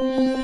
嗯。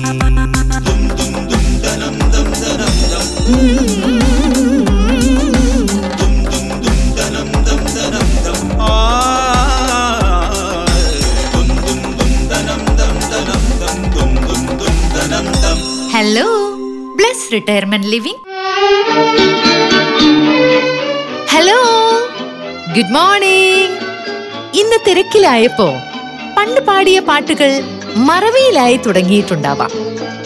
Hello Bless Retirement Living hello good morning ഇന്ന് തിരക്കിലായപ്പോ പണ്ട് പാടിയ പാട്ടുകൾ മറവിയിലായി തുടങ്ങിയിട്ടുണ്ടാവാം.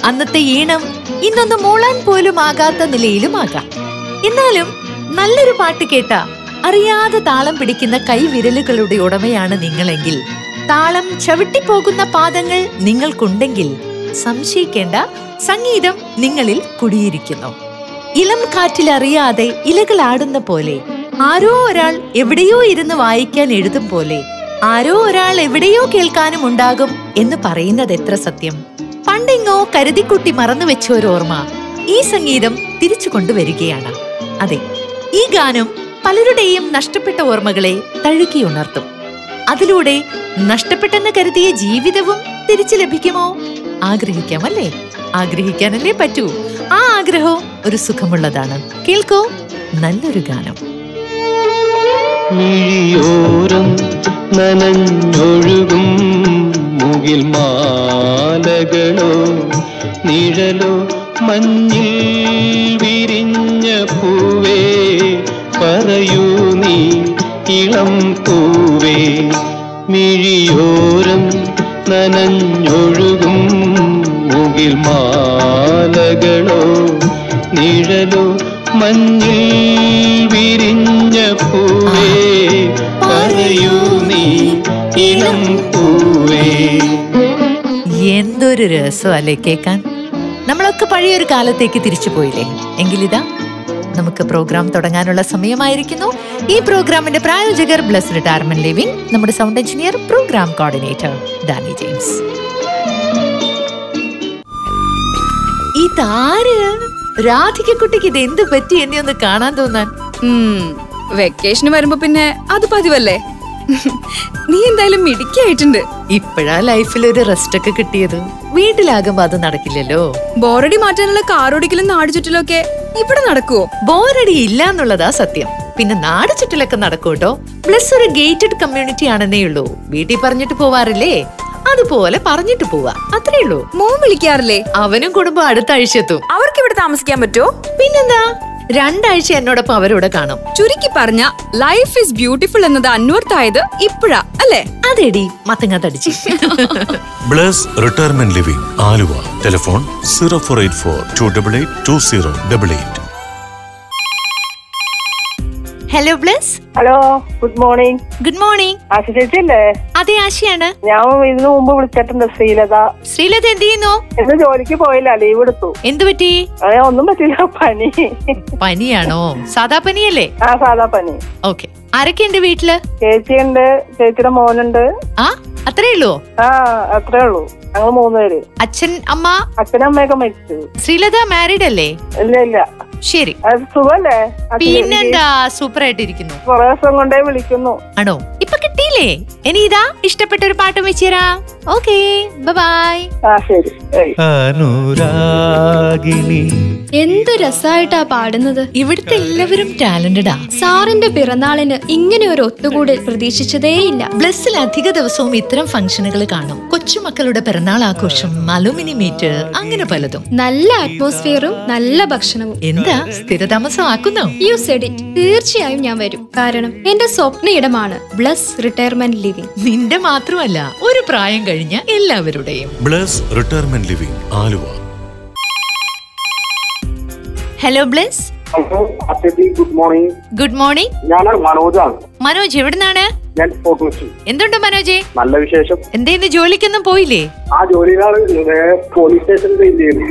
അന്നത്തെ ഈണം ഇന്നൊന്ന് മൂളാൻ പോലും ആകാത്ത നിലയിലുമാകാം. എന്നാലും നല്ലൊരു പാട്ട് കേട്ട അറിയാതെ താളം പിടിക്കുന്ന കൈവിരലുകളുടെ ഉടമയാണ് നിങ്ങളെങ്കിൽ താളം ചവിട്ടിപ്പോകുന്ന പാദങ്ങൾ നിങ്ങൾക്കുണ്ടെങ്കിൽ സംശയിക്കേണ്ട സംഗീതം നിങ്ങളിൽ കുടിയിരിക്കുന്നു. ഇളം കാറ്റിലറിയാതെ ഇലകളാടുന്ന പോലെ ആരോ ഒരാൾ എവിടെയോ ഇരുന്ന് വായിക്കാൻ എഴുതും പോലെ ആരോ ഒരാൾ എവിടെയോ കേൾക്കാനും ഉണ്ടാകും എന്ന് പറയുന്നത് എത്ര സത്യം? പണ്ടെങ്ങോ കരുതിക്കുട്ടി മറന്നു വെച്ച ഒരു ഓർമ്മ ഈ സംഗീതം തിരിച്ചു കൊണ്ടുവരികയാണ്. അതെ ഈ ഗാനം പലരുടെയും നഷ്ടപ്പെട്ട ഓർമ്മകളെ തഴുകി ഉണർത്തും. അതിലൂടെ നഷ്ടപ്പെട്ടെന്ന് കരുതിയ ജീവിതവും തിരിച്ചു ലഭിക്കുമോ? ആഗ്രഹിക്കാമല്ലേ? ആഗ്രഹിക്കാനല്ലേ പറ്റൂ. ആ ആഗ്രഹവും ഒരു സുഖമുള്ളതാണ്. കേൾക്കൂ നല്ലൊരു ഗാനം. മിഴിയോരം നനഞ്ഞൊഴുകും മാലകളോ നിഴലോ മഞ്ഞിൽ വിരിഞ്ഞ പൂവേ പറയൂ നീ ഇളം പൂവേ. മിഴിയോരം നനഞ്ഞൊഴുകും മുകിൽ മാലകളോ നിഴലോ മഞ്ഞിൽ വിരിഞ്ഞ പൂവേ പറയൂ നീ ഇളം പൂവേ. എന്തൊരു രസം അല്ലേ കേൾക്കാൻ? നമ്മളൊക്കെ പഴയൊരു കാലത്തേക്ക് തിരിച്ചു പോയില്ലേ? എങ്കിലിതാ നമുക്ക് പ്രോഗ്രാം തുടങ്ങാനുള്ള സമയമായിരിക്കുന്നു. ഈ പ്രോഗ്രാമിന്റെ പ്രായോജകർ ബ്ലസ് റിട്ടയർമെന്റ് ലിവിംഗ് നമ്മുടെ sound engineer programme coordinator Danny James. ഇതാര്? രാധികക്കുട്ടിക്ക് ഇത് എന്ത് പറ്റി എന്നെ ഒന്ന് കാണാൻ തോന്നാൻ? വെക്കേഷന് വരുമ്പോ പിന്നെ അത് പതിവല്ലേ? നീ എന്തായാലും മിടുക്കിയായിട്ടുണ്ട്. ഇപ്പോഴാ ലൈഫിൽ ഒരു റെസ്റ്റ് ഒക്കെ കിട്ടിയത്. വീട്ടിലാകുമ്പോ അത് നടക്കില്ലല്ലോ. ബോറടി മാറ്റാനുള്ള കാറോടിക്കലും നാട് ചുറ്റിലൊക്കെ ഒക്കെ ഇവിടെ നടക്കുവോ? ബോറടി ഇല്ല എന്നുള്ളതാ സത്യം. പിന്നെ നാട് ചുറ്റിലൊക്കെ നടക്കൂട്ടോ പ്ലസ് ഒരു ഗേറ്റഡ് കമ്മ്യൂണിറ്റി ആണെന്നേ ഉള്ളൂ. വീട്ടിൽ പറഞ്ഞിട്ട് പോവാറില്ലേ? അതുപോലെ പറഞ്ഞിട്ട് പോവാ. അത്രേ ഉള്ളൂ. മോൻ വിളിക്കാറില്ലേ? അവനും കുടുംബം അടുത്ത ആഴ്ച എത്തും അവർക്ക് ഇവിടെ താമസിക്കാൻ പറ്റുമോ? പിന്നെന്താ? രണ്ടാഴ്ച എന്നോടൊപ്പം അവരോട് കാണും. ചുരുക്കി പറഞ്ഞ ലൈഫ് ഇസ് ബ്യൂട്ടിഫുൾ എന്നത് അന്വർത്ഥായത് ഇപ്പോഴാ അല്ലേ? അതെടി മത്തങ്ങ തടിച്ച്. Bless Retirement Living Aluva. Telephone zero four eight four two double eight two zero double eight. Hello Bless hello good morning good morning Asha ചേച്ചി അല്ലേ അതെ ആശയാണ്. ഞാൻ ഇതിനു മുമ്പ് വിളിച്ചിട്ടുണ്ട് ശ്രീലത. ശ്രീലത എന്ത് ചെയ്യുന്നു? ഇന്ന് ജോലിക്ക് പോയില്ല ലീവ് എടുത്തു. എന്ത് പറ്റി? ഒന്നും പറ്റില്ല പനി. പനിയാണോ? സാധാ പനിയല്ലേ? ആ സാധാ പനി. ഓക്കെ. ആരൊക്കെയുണ്ട് വീട്ടിൽ? ചേച്ചിയുണ്ട് ചേച്ചിയുടെ മോനുണ്ട്. ആ അത്രേ ഉള്ളൂ? ആ അത്രേ ഉള്ളൂ. ഞങ്ങൾ മൂന്നുപേര്. അച്ഛൻ അമ്മ? അച്ഛനും അമ്മയൊക്കെ മരിച്ചു. ശ്രീലത മാരീഡ് അല്ലേ? ഇല്ല ഇല്ല. ശരി. അത് സുഖല്ലേ? അച്ഛൻ പിന്നെന്താ സൂപ്പർ ആയിട്ടിരിക്കുന്നു കൊറേ ദിവസം കൊണ്ടേ വിളിക്കുന്നു. ആണോ? ഇപ്പൊ കിട്ടിയില്ലേ? ഇനി ഇതാ ഇഷ്ടപ്പെട്ട ഒരു പാട്ടും വെച്ചുതരാ ഓക്കെ ബൈ ആ ശരി. ഏയ്. അനുരാഗിണി. എന്ത് രസായിട്ടാ പാടുന്നത്. ഇവിടുത്തെ എല്ലാവരും ടാലന്റഡാ സാറിന്റെ പിറന്നാളിന് ഇങ്ങനെ ഒരു ഒത്തുകൂടൽ പ്രതീക്ഷിച്ചതേയില്ല. ബ്ലസ്സിൽ അധിക ദിവസവും ഇത്തരം ഫംഗ്ഷനുകൾ കാണും. കൊച്ചുമക്കളുടെ പിറന്നാൾ പിറന്നാൾ ആഘോഷം അലുമിനി മീറ്റ് അങ്ങനെ പലതും. നല്ല അറ്റ്മോസ്ഫിയറും നല്ല ഭക്ഷണവും. എന്താ സ്ഥിരതാമസം ആക്കുന്നോ? യു സെഡ് ഇറ്റ് തീർച്ചയായും ഞാൻ വരും. കാരണം എന്റെ സ്വപ്ന ഇടമാണ് ബ്ലസ് റിട്ടയർമെന്റ് ലിവിംഗ്. നിന്റെ മാത്രമല്ല ഒരു പ്രായം കഴിഞ്ഞ എല്ലാവരുടെയും. Bless Retirement Living Aluva. Hello Bless good morning. Good morning. ഞാൻ മനോജാണ് മനോജ് എവിടുന്നാണ്? ഞാൻ എന്തുണ്ട് മനോജേ? നല്ല വിശേഷം. എന്തേ ഇന്ന് ജോലിക്കൊന്നും പോയില്ലേ? ആ ജോലിയിലാണ്. പോലീസ് സ്റ്റേഷനിൽ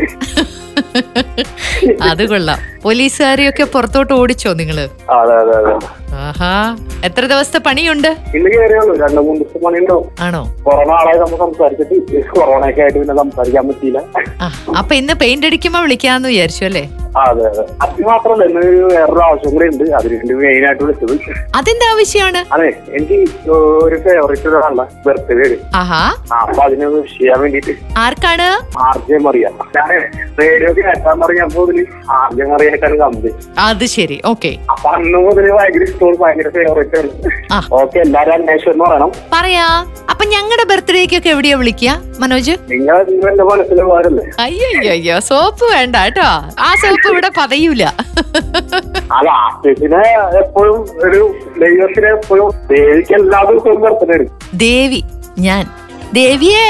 അത് കൊള്ളാം. പോലീസുകാരെയൊക്കെ പുറത്തോട്ട് ഓടിച്ചോ നിങ്ങൾ? അതെ അതെ അതെ. ആഹാ. എത്ര ദിവസത്തെ പണിയുണ്ട്? ആണോ? അപ്പൊ ഇന്ന് പെയിന്റ് അടിക്കുമ്പോ വിളിക്കാന്ന് വിചാരിച്ചു അല്ലേ? അതിന്റെ ആവശ്യമാണ്? അതെ എനിക്ക് ഒരു ഫേവറേറ്റ് ഒരാളുടെ ബർത്ത്ഡേ ഉണ്ട് ആഹാ. അപ്പൊ ചെയ്യാൻ വേണ്ടിട്ട് ആർക്കാണ്? ആർജെ മറിയ. ഞാൻ കമ്പി അത് ശരി ഓക്കെ. അപ്പൊ അന്ന് മുതൽ ഭയങ്കര ഇഷ്ടമാണ് ഭയങ്കര ഫേവറേറ്റ് ആണ് ഓക്കെ എല്ലാരും അന്വേഷണം പറയണം. പറയാ അപ്പൊ ഞങ്ങളുടെ ബർത്ത്ഡേക്കൊക്കെ എവിടെയാ വിളിക്കുക മനോജ്? നിങ്ങൾ നിങ്ങൾ എന്റെ മനസ്സിൽ പോരല്ലേ അയ്യോ അയ്യോ സോപ്പ് വേണ്ട കേട്ടോ. ആ സോപ്പ് ഇവിടെ പതയൂല. അല്ല എപ്പോഴും ഒരു ദൈവത്തിനെ എപ്പോഴും ദേവിക്ക് എല്ലാ ദിവസവും ബർത്ത്ഡേ ഉണ്ട് ദേവി ഞാൻ. ദേവിയേ.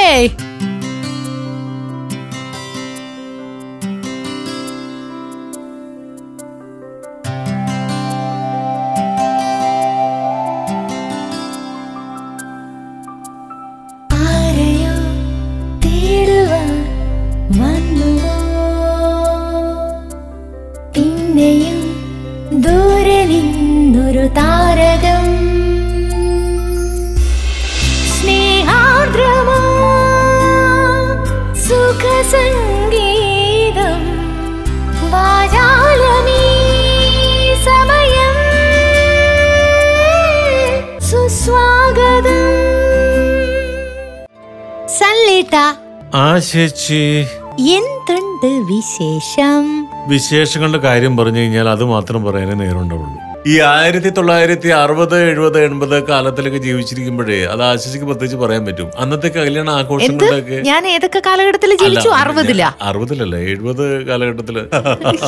ആ ചേച്ചി എന്തുണ്ട് വിശേഷം? വിശേഷങ്ങളുടെ കാര്യം പറഞ്ഞു കഴിഞ്ഞാൽ അത് മാത്രം പറയാനേ നേരമുണ്ടാവുള്ളൂ. ഈ ആയിരത്തി തൊള്ളായിരത്തി അറുപത് എഴുപത് എൺപത് കാലത്തിലൊക്കെ ജീവിച്ചിരിക്കുമ്പോഴേ അത് ആശിക്ക് പ്രത്യേകിച്ച് പറയാൻ പറ്റും. അന്നത്തെ കല്യാണ ആഘോഷങ്ങളിലൊക്കെ ഞാൻ ഏതൊക്കെ കാലഘട്ടത്തിൽ ജീവിച്ചു? അറുപതിലാ? അറുപതിലല്ല എഴുപത് കാലഘട്ടത്തിൽ.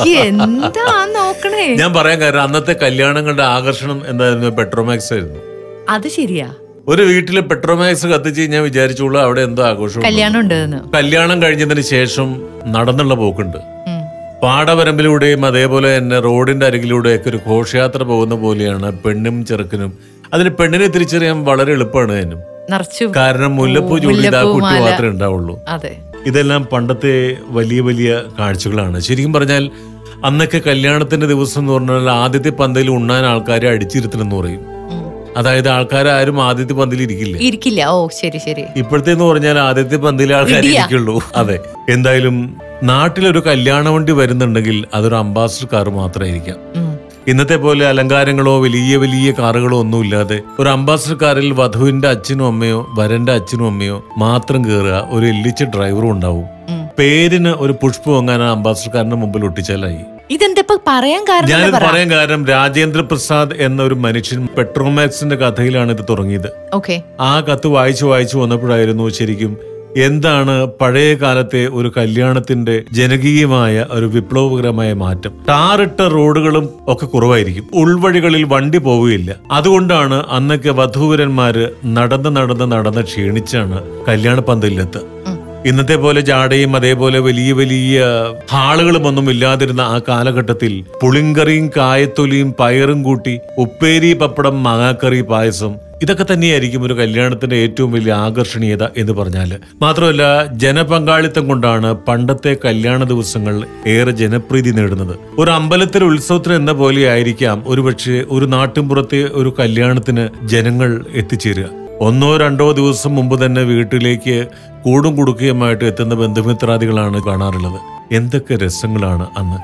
എന്താ നോക്കണേ? ഞാൻ പറയാൻ കാര്യം അന്നത്തെ കല്യാണങ്ങളുടെ ആകർഷണം എന്തായിരുന്നു? പെട്രോമാക്സ് ആയിരുന്നു. അത് ശരിയാ. ഒരു വീട്ടിൽ പെട്രോമാക്സ് കത്തിച്ച് ഞാൻ വിചാരിച്ചോളൂ അവിടെ എന്തോ ആഘോഷം കല്യാണം ഉണ്ടെന്ന്. കല്യാണം കഴിഞ്ഞതിന് ശേഷം നടന്നുള്ള പോക്കുണ്ട്. പാടവരമ്പിലൂടെയും അതേപോലെ തന്നെ റോഡിന്റെ അരികിലൂടെയൊക്കെ ഒരു ഘോഷയാത്ര പോകുന്ന പോലെയാണ് പെണ്ണും ചെറുക്കനും. അതിന് പെണ്ണിനെ തിരിച്ചറിയാൻ വളരെ എളുപ്പമാണ് നിറച്ചു കാരണം മുല്ലപ്പൂ ചൂടിയിട്ട് ആ കുട്ടി മാത്രമേ ഉണ്ടാവുള്ളൂ. ഇതെല്ലാം പണ്ടത്തെ വലിയ വലിയ കാഴ്ചകളാണ്. ശരിക്കും പറഞ്ഞാൽ അന്നൊക്കെ കല്യാണത്തിന്റെ ദിവസം എന്ന് പറഞ്ഞാൽ ആദ്യത്തെ പന്തയിൽ ഉണ്ണാൻ ആൾക്കാരെ അടിച്ചിരുത്തണമെന്ന് പറയും. ഉം. അതായത് ആൾക്കാർ ആരും ആദ്യത്തെ പന്തിൽ ഇരിക്കില്ല? ഇരിക്കില്ല. ഓ ശരി ശരി. ഇപ്പോഴത്തെന്ന് പറഞ്ഞാൽ ആദ്യത്തെ പന്തിലെ ആൾക്കാർ. ഇരിക്കുള്ളൂ. അതെ. എന്തായാലും നാട്ടിലൊരു കല്യാണ വണ്ടി വരുന്നുണ്ടെങ്കിൽ അതൊരു അംബാസിഡർ കാർ മാത്രമായിരിക്കാം ഇന്നത്തെ പോലെ അലങ്കാരങ്ങളോ വലിയ വലിയ കാറുകളോ ഒന്നും ഇല്ലാതെ ഒരു അംബാസിഡർ കാറിൽ വധുവിന്റെ അച്ഛനും അമ്മയോ വരന്റെ അച്ഛനും അമ്മയോ മാത്രം കയറുക ഒരു എല്ലിച്ച ഡ്രൈവറും ഉണ്ടാവും. പേരിന് ഒരു പുഷ്പം വാങ്ങാൻ ആ അംബാസിഡർ കാറിന്റെ മുമ്പിൽ ഒട്ടിച്ചാലായി. ഇതെന്താ പറയാൻ കാരണം ഞാനിത് പറയാൻ കാരണം രാജേന്ദ്ര പ്രസാദ് എന്ന ഒരു മനുഷ്യൻ പെട്രോമാക്സിന്റെ കഥയിലാണ് ഇത് തുടങ്ങിയത്. ഓക്കെ. ആ കത്ത് വായിച്ചു വായിച്ചു വന്നപ്പോഴായിരുന്നു ശരിക്കും എന്താണ് പഴയ കാലത്തെ ഒരു കല്യാണത്തിന്റെ ജനകീയമായ ഒരു വിപ്ലവകരമായ മാറ്റം. ടാറിട്ട റോഡുകളും ഒക്കെ കുറവായിരിക്കും. ഉൾവഴികളിൽ വണ്ടി പോവുകയില്ല. അതുകൊണ്ടാണ് അന്നൊക്കെ വധൂവരന്മാര് നടന്ന് നടന്ന് നടന്ന് ക്ഷീണിച്ചാണ് കല്യാണ പന്തലിലെത്തുക. ഇന്നത്തെ പോലെ ജാടയും അതേപോലെ വലിയ വലിയ ഹാളുകളും ഒന്നും ഇല്ലാതിരുന്ന ആ കാലഘട്ടത്തിൽ പുളിങ്കറിയും കായത്തൊലിയും പയറും കൂട്ടി ഉപ്പേരി പപ്പടം മാങ്ങാക്കറി പായസം ഇതൊക്കെ തന്നെയായിരിക്കും ഒരു കല്യാണത്തിന്റെ ഏറ്റവും വലിയ ആകർഷണീയത എന്ന് പറഞ്ഞാൽ മാത്രമല്ല ജനപങ്കാളിത്തം കൊണ്ടാണ് പണ്ടത്തെ കല്യാണ ദിവസങ്ങൾ ഏറെ ജനപ്രീതി നേടുന്നത്. ഒരു അമ്പലത്തിലെ ഉത്സവത്തിന് എന്ന പോലെ ആയിരിക്കാം ഒരുപക്ഷെ ഒരു നാട്ടിൻപുറത്തെ ഒരു കല്യാണത്തിന് ജനങ്ങൾ എത്തിച്ചേരുക. ഒന്നോ രണ്ടോ ദിവസം മുമ്പ് തന്നെ വീട്ടിലേക്ക് കൂടും കുടുക്കയുമായിട്ട് എത്തുന്ന ബന്ധുമിത്രാദികളാണ് കാണാറുള്ളത്. എന്തൊക്കെ രസങ്ങളാണ് അന്ന്.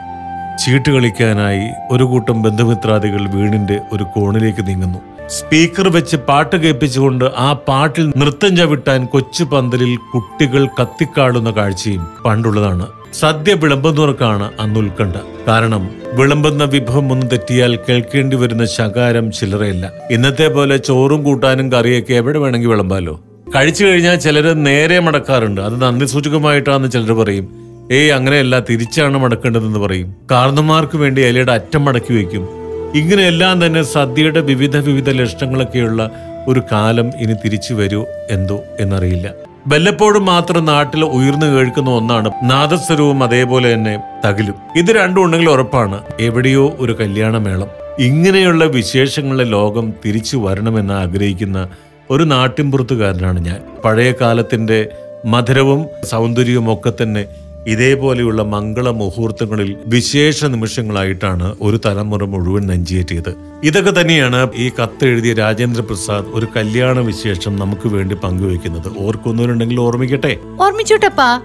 ചീട്ട് കളിക്കാനായി ഒരു കൂട്ടം ബന്ധുമിത്രാദികൾ വീടിന്റെ ഒരു കോണിലേക്ക് നീങ്ങുന്നു. സ്പീക്കർ വെച്ച് പാട്ട് കേൾപ്പിച്ചുകൊണ്ട് ആ പാട്ടിൽ നൃത്തം ചവിട്ടാൻ കൊച്ചു പന്തലിൽ കുട്ടികൾ കത്തിക്കാടുന്ന കാഴ്ചയും പണ്ടുള്ളതാണ്. സദ്യ വിളമ്പുന്നവർക്കാണ് അന്ന് ഉത്കണ്ഠ. കാരണം വിളമ്പുന്ന വിഭവം ഒന്ന് തെറ്റിയാൽ കേൾക്കേണ്ടി വരുന്ന ശകാരം ചില്ലറയില്ല. ഇന്നത്തെ പോലെ ചോറും കൂട്ടാനും കറിയൊക്കെ എവിടെ വേണമെങ്കിൽ വിളമ്പാലോ? കഴിച്ചു കഴിഞ്ഞാൽ ചിലർ നേരെ മടക്കാറുണ്ട്. അത് നന്ദി സൂചകമായിട്ടാണെന്ന് ചിലർ പറയും. ഏയ് അങ്ങനെയല്ല തിരിച്ചാണ് മടക്കേണ്ടതെന്ന് പറയും. കാർന്നമാർക്ക് വേണ്ടി ഇലയുടെ അറ്റം മടക്കി വയ്ക്കും. ഇങ്ങനെയെല്ലാം തന്നെ സദ്യയുടെ വിവിധ വിവിധ ലക്ഷണങ്ങളൊക്കെയുള്ള ഒരു കാലം ഇനി തിരിച്ചു വരൂ എന്തോ എന്നറിയില്ല. വല്ലപ്പോഴും മാത്രം നാട്ടിൽ ഉയർന്നു കേൾക്കുന്ന ഒന്നാണ് നാദസ്വരവും അതേപോലെ തന്നെ തകിലും. ഇത് രണ്ടും ഉണ്ടെങ്കിൽ ഉറപ്പാണ്. എവിടെയോ ഒരു കല്യാണമേളം. ഇങ്ങനെയുള്ള വിശേഷങ്ങളുടെ ലോകം തിരിച്ചു വരണമെന്ന് ആഗ്രഹിക്കുന്ന ഒരു നാട്ടിൻപുറത്തുകാരനാണ് ഞാൻ. പഴയ കാലത്തിന്റെ മധുരവും സൗന്ദര്യവും ഒക്കെ തന്നെ ഇതേപോലെയുള്ള മംഗള മുഹൂർത്തങ്ങളിൽ വിശേഷ നിമിഷങ്ങളായിട്ടാണ് ഒരു തലമുറ മുഴുവൻ നെഞ്ചിയേറ്റിയത്. ഇതൊക്കെ തന്നെയാണ് ഈ കത്ത് എഴുതിയ രാജേന്ദ്ര പ്രസാദ് ഒരു കല്യാണ വിശേഷം നമുക്ക് വേണ്ടി പങ്കുവെക്കുന്നത് ഓർക്കുന്നവരുണ്ടെങ്കിൽ ഓർമ്മിക്കട്ടെ. ഓർമ്മിച്ചോട്ടപ്പാ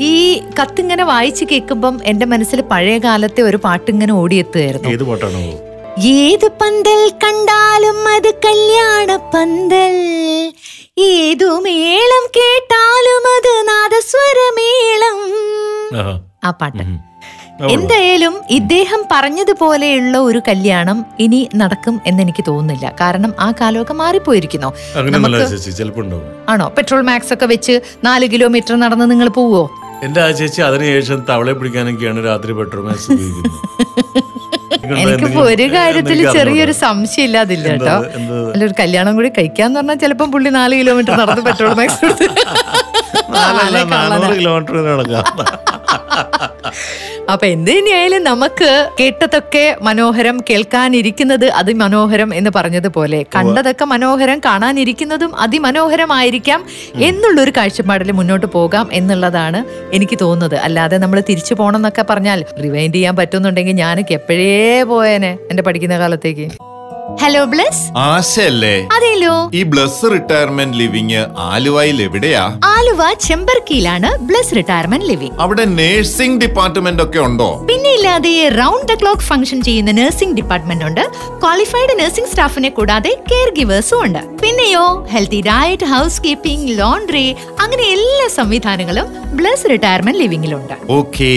ഈ കത്ത് ഇങ്ങനെ വായിച്ചു കേൾക്കുമ്പം എന്റെ മനസ്സിൽ പഴയ കാലത്തെ ഒരു പാട്ടിങ്ങനെ ഓടിയെത്തുകയായിരുന്നു. ഏത് പാട്ടാണോ? ഏത് പന്തൽ കണ്ടാലും അത് കല്യാണ പന്തൽ. ഏതു മേളം കേട്ടാലും അത് നാദസ്വരമേളം. ആ പാട്ട്. എന്തായാലും ഇദ്ദേഹം പറഞ്ഞതുപോലെയുള്ള ഒരു കല്യാണം ഇനി നടക്കും എന്ന് എനിക്ക് തോന്നുന്നില്ല. കാരണം ആ കാലമൊക്കെ മാറിപ്പോയിരിക്കുന്നു. ആണോ? പെട്രോൾ മാക്സ് ഒക്കെ വെച്ച് നാല് കിലോമീറ്റർ നടന്ന് നിങ്ങൾ പോവോ? എന്റെ ആ ചേച്ചി അതിനുശേഷം തവളെ പിടിക്കാനൊക്കെയാണ് രാത്രി പെട്രോൾ മാക്സ് ഉപയോഗിക്കുന്നത്. എനിക്കിപ്പോ ഒരു കാര്യത്തിൽ ചെറിയൊരു സംശയം ഇല്ലാതില്ല കേട്ടോ? അല്ല ഒരു കല്യാണം കൂടി കഴിക്കാന്ന് പറഞ്ഞാൽ ചിലപ്പം പുള്ളി നാല് കിലോമീറ്റർ നടന്ന് പെട്രോൾ മാക്സ് കിലോമീറ്റർ നടക്കാം. അപ്പൊ എന്ത് തന്നെയായാലും നമുക്ക് കേട്ടതൊക്കെ മനോഹരം കേൾക്കാനിരിക്കുന്നത് അതിമനോഹരം എന്ന് പറഞ്ഞതുപോലെ. കണ്ടതൊക്കെ മനോഹരം കാണാനിരിക്കുന്നതും അതിമനോഹരമായിരിക്കാം എന്നുള്ളൊരു കാഴ്ചപ്പാടിൽ മുന്നോട്ട് പോകാം എന്നുള്ളതാണ് എനിക്ക് തോന്നുന്നത്. അല്ലാതെ നമ്മൾ തിരിച്ചു പോകണം എന്നൊക്കെ പറഞ്ഞാൽ റിവൈൻഡ് ചെയ്യാൻ പറ്റുന്നുണ്ടെങ്കിൽ ഞാനൊക്കെ എപ്പോഴേ പോയേനെ എന്റെ പഠിക്കുന്ന കാലത്തേക്ക്. ഹലോ ബ്ലസ് ആശല്ലേ അതേലോ. ഈ ബ്ലസ് റിട്ടയർമെന്റ് ലിവിങ് ആലുവയിൽ എവിടെയാ? ആലുവ ചെമ്പർക്കിയിലാണ് ബ്ലസ് റിട്ടയർമെന്റ് ലിവിങ് അവിടെ നേഴ്സിംഗ് ഡിപ്പാർട്ട്മെന്റ് ഒക്കെ ഉണ്ടോ? പിന്നെ ഇല്ലാതെ റൗണ്ട് ദ ക്ലോക്ക് ഫംഗ്ഷൻ ചെയ്യുന്ന നഴ്സിംഗ് ഡിപ്പാർട്ട്മെന്റ് ഉണ്ട്. ക്വാളിഫൈഡ് നഴ്സിംഗ് സ്റ്റാഫിനെ കൂടാതെ കെയർ ഗിവേഴ്സും ഉണ്ട്. പിന്നെയോ healthy diet housekeeping laundry അങ്ങനെ എല്ലാ സംവിധാനങ്ങളും ബ്ലസ് റിട്ടയർമെന്റ് ലിവിംഗിലുണ്ട് ഓക്കേ.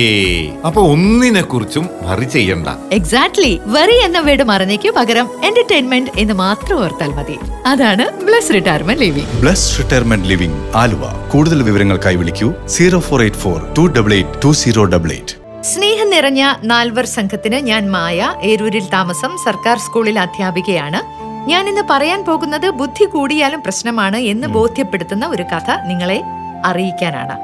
അപ്പൊ ഒന്നിനെ കുറിച്ചും വറി ചെയ്യണ്ട. എക്സാക്ട്ലി വറി എന്ന വേർഡ് മറന്നേക്ക് പകരം എന്റർടൈൻമെന്റ് എന്ന് മാത്രം ഓർത്താൽ മതി. അതാണ് Bless Retirement Living Bless Retirement Living Aluva. കൂടുതൽ വിവരങ്ങൾക്കായി വിളിക്കൂ. Zero four eight four two double eight two zero double eight സ്നേഹം നിറഞ്ഞ നാൽവർ സംഘത്തിന് ഞാൻ മായ ഏരൂരിൽ താമസം സർക്കാർ സ്കൂളിൽ അധ്യാപികയാണ്. ഞാൻ ഇന്ന് പറയാൻ പോകുന്നത് ബുദ്ധി കൂടിയാലും പ്രശ്നമാണ് എന്ന് ബോധ്യപ്പെടുത്തുന്ന ഒരു കഥ നിങ്ങളെ അറിയിക്കാനാണ്.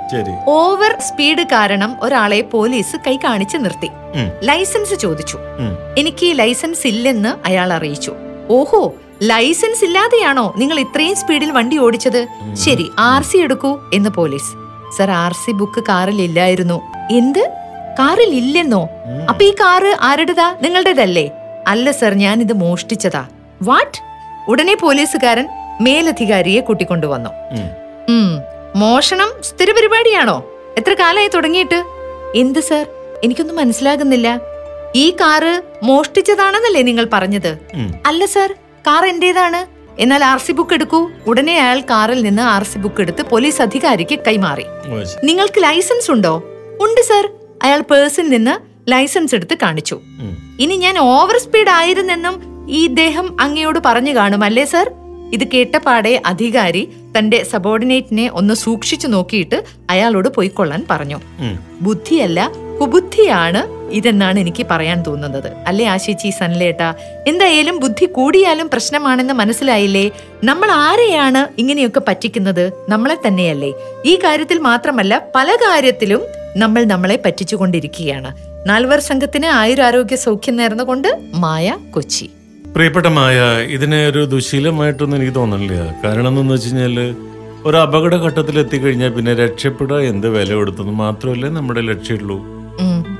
ഓവർ സ്പീഡ് കാരണം ഒരാളെ പോലീസ് കൈ കാണിച്ച് നിർത്തി. ലൈസൻസ് ചോദിച്ചു. എനിക്ക് ലൈസൻസ് ഇല്ലെന്ന് അയാൾ അറിയിച്ചു. ഓഹോ ലൈസൻസ് ഇല്ലാതെയാണോ നിങ്ങൾ ഇത്രയും സ്പീഡിൽ വണ്ടി ഓടിച്ചത്? ശരി ആർ സി എടുക്കൂ എന്ന് police. Sir R C book കാറിൽ ഇല്ലായിരുന്നു. എന്ത്? കാറിൽ ഇല്ലെന്നോ? അപ്പൊ ഈ കാറ് ആരുടേതാ? നിങ്ങളുടേതല്ലേ? അല്ല സർ ഞാൻ ഇത് മോഷ്ടിച്ചതാ. വാട്ട് ഉടനെ പോലീസുകാരൻ മേലധികാരിയെ കൂട്ടിക്കൊണ്ടുവന്നു. മോഷണം സ്ഥിര പരിപാടിയാണോ? എത്ര കാലമായി തുടങ്ങിയിട്ട്? എന്ത് സർ? എനിക്കൊന്നും മനസ്സിലാകുന്നില്ല. ഈ കാറ് മോഷ്ടിച്ചതാണെന്നല്ലേ നിങ്ങൾ പറഞ്ഞത്? അല്ല സർ കാർ എന്റേതാണ്. എന്നാൽ ആർ സി ബുക്ക് എടുക്കൂ. ഉടനെ അയാൾ കാറിൽ നിന്ന് ആർ സി ബുക്ക് എടുത്ത് പോലീസ് അധികാരിക്ക് കൈമാറി. നിങ്ങൾക്ക് ലൈസൻസ് ഉണ്ടോ? ഉണ്ട് സർ. അയാൾ പേഴ്സിൽ നിന്ന് ലൈസൻസ് എടുത്ത് കാണിച്ചു. ഇനി ഞാൻ ഓവർ സ്പീഡ് ആയിരുന്നെന്നും ഈ ദേഹം അങ്ങയോട് പറഞ്ഞു കാണും അല്ലേ സർ? ഇത് കേട്ടപാടെ അധികാരി തന്റെ സബോർഡിനേറ്റിനെ ഒന്ന് സൂക്ഷിച്ചു നോക്കിയിട്ട് അയാളോട് പോയിക്കൊള്ളാൻ പറഞ്ഞു. ബുദ്ധിയല്ല കുബുദ്ധിയാണ് ഇതെന്നാണ് എനിക്ക് പറയാൻ തോന്നുന്നത്. അല്ലേ ആശിച്ചി സൻലേട്ട എന്തായാലും ബുദ്ധി കൂടിയാലും പ്രശ്നമാണെന്ന് മനസ്സിലായില്ലേ? നമ്മൾ ആരെയാണ് ഇങ്ങനെയൊക്കെ പറ്റിക്കുന്നത്? നമ്മളെ തന്നെയല്ലേ. ഈ കാര്യത്തിൽ മാത്രമല്ല പല കാര്യത്തിലും നമ്മൾ നമ്മളെ പറ്റിച്ചുകൊണ്ടിരിക്കുകയാണ്. നാൽവർ സംഘത്തിന് ആയുരാരോഗ്യ സൗഖ്യം നേർന്നുകൊണ്ട് മായ കൊച്ചി. പ്രിയപ്പെട്ട മായ ഇതിനെ ഒരു ദുശീലമായിട്ടൊന്നും എനിക്ക് തോന്നുന്നില്ല. കാരണം എന്താണെന്ന് വെച്ച് കഴിഞ്ഞാൽ ഒരു അപകടഘട്ടത്തിൽ എത്തിക്കഴിഞ്ഞാൽ പിന്നെ രക്ഷപ്പെടുക എന്ത് വില കൊടുത്തെന്ന് മാത്രമല്ലേ നമ്മുടെ ലക്ഷ്യമുള്ളൂ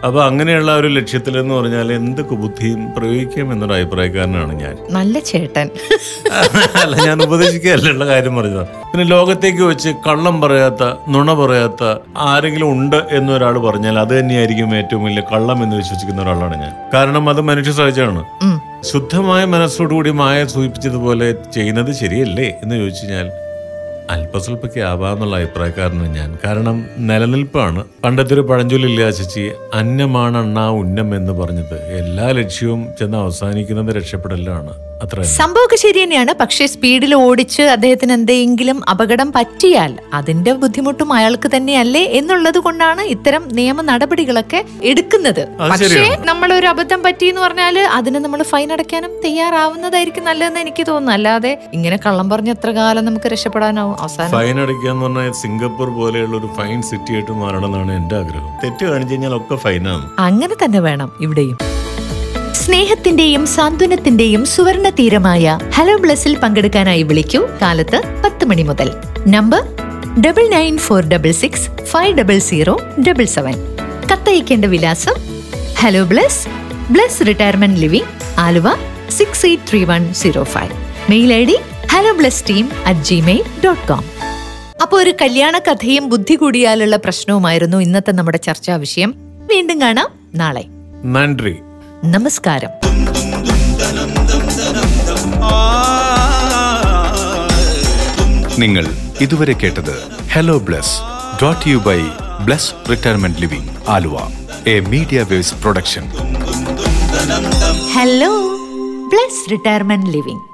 ഉം. അപ്പൊ അങ്ങനെയുള്ള ഒരു ലക്ഷ്യത്തിൽ എന്ന് പറഞ്ഞാൽ എന്ത് ബുദ്ധിയും പ്രയോഗിക്കാം എന്നൊരു അഭിപ്രായക്കാരനാണ് ഞാൻ നല്ല ചേട്ടൻ അല്ല ഞാൻ ഉപദേശിക്കുകയല്ല കാര്യം പറഞ്ഞത് പിന്നെ ലോകത്തേക്ക് വെച്ച് കള്ളം പറയാത്ത നുണ പറയാത്ത ആരെങ്കിലും ഉണ്ട് എന്നൊരാൾ പറഞ്ഞാൽ അത് തന്നെയായിരിക്കും ഏറ്റവും വലിയ കള്ളം എന്ന് വിശ്വസിക്കുന്ന ഒരാളാണ് ഞാൻ കാരണം അത് മനുഷ്യ സഹജമാണ്. ശുദ്ധമായ മനസ്സോടുകൂടി മായ സൂചിപ്പിച്ചതുപോലെ ചെയ്യുന്നത് ശരിയല്ലേ എന്ന് ചോദിച്ചു കഴിഞ്ഞാൽ അല്പസ്വല്പൊക്കെ ആവാന്നുള്ള അഭിപ്രായക്കാരനാണ് ഞാൻ. കാരണം നിലനിൽപ്പാണ്. പണ്ടത്തെ ഒരു പഴഞ്ചൊല്ലില്ല ചേച്ചി അന്നമാണ് അണ്ണാ ഉന്നം എന്ന് പറഞ്ഞത്. എല്ലാ ലക്ഷ്യവും ചെന്ന് അവസാനിക്കുന്നത് രക്ഷപ്പെടലാണ് അത്ര. സംഭവമൊക്കെ ശരി തന്നെയാണ്. പക്ഷേ സ്പീഡിൽ ഓടിച്ച് അദ്ദേഹത്തിന് എന്തെങ്കിലും അപകടം പറ്റിയാൽ അതിന്റെ ബുദ്ധിമുട്ടും അയാൾക്ക് തന്നെയല്ലേ എന്നുള്ളത് കൊണ്ടാണ് ഇത്തരം നിയമ നടപടികളൊക്കെ എടുക്കുന്നത്. പക്ഷേ നമ്മളൊരു നമ്മൾ ഒരു അബദ്ധം പറ്റി എന്ന് പറഞ്ഞാൽ അതിന് നമ്മൾ ഫൈൻ അടയ്ക്കാനും തയ്യാറാവുന്നതായിരിക്കും നല്ലതെന്ന് എനിക്ക് തോന്നുന്നു. അല്ലാതെ ഇങ്ങനെ കള്ളം പറഞ്ഞ് എത്ര കാലം നമുക്ക് രക്ഷപ്പെടാനാവും? അവസാനം ഫൈൻ അടിക്കുക എന്ന് പറഞ്ഞാൽ സിംഗപ്പൂർ പോലെയുള്ള ഒരു ഫൈൻ സിറ്റി ആയിട്ട് മാറണം എന്നാണ് എന്റെ ആഗ്രഹം. തെറ്റ് കാണിച്ചു കഴിഞ്ഞാൽ ഒക്കെ ഫൈനാണ് അങ്ങനെ തന്നെ വേണം ഇവിടെയും. സ്നേഹത്തിന്റെയും സാന്ത്വനത്തിന്റെയും സുവർണ തീരമായ ഹലോ ബ്ലസ്സിൽ പങ്കെടുക്കാനായി വിളിക്കൂ. കാലത്ത് പത്ത് മണി മുതൽ. Number double nine four double six five double zero double seven. കത്തയക്കേണ്ട വിലാസം hello Bless Bless Retirement Living Aluva six eight three one zero five mail I D hello Bless team at Gmail dot com അപ്പോൾ ഒരു കല്യാണ കഥയും ബുദ്ധി കൂടിയാലുള്ള പ്രശ്നവുമായിരുന്നു ഇന്നത്തെ നമ്മുടെ ചർച്ചാ വിഷയം. വീണ്ടും കാണാം നാളെ. നന്ദി. നമസ്കാരം. നിങ്ങൾ ഇതുവരെ കേട്ടത് hello Bless dot you by Bless Retirement Living Aluva a Media Waves production hello Bless Retirement Living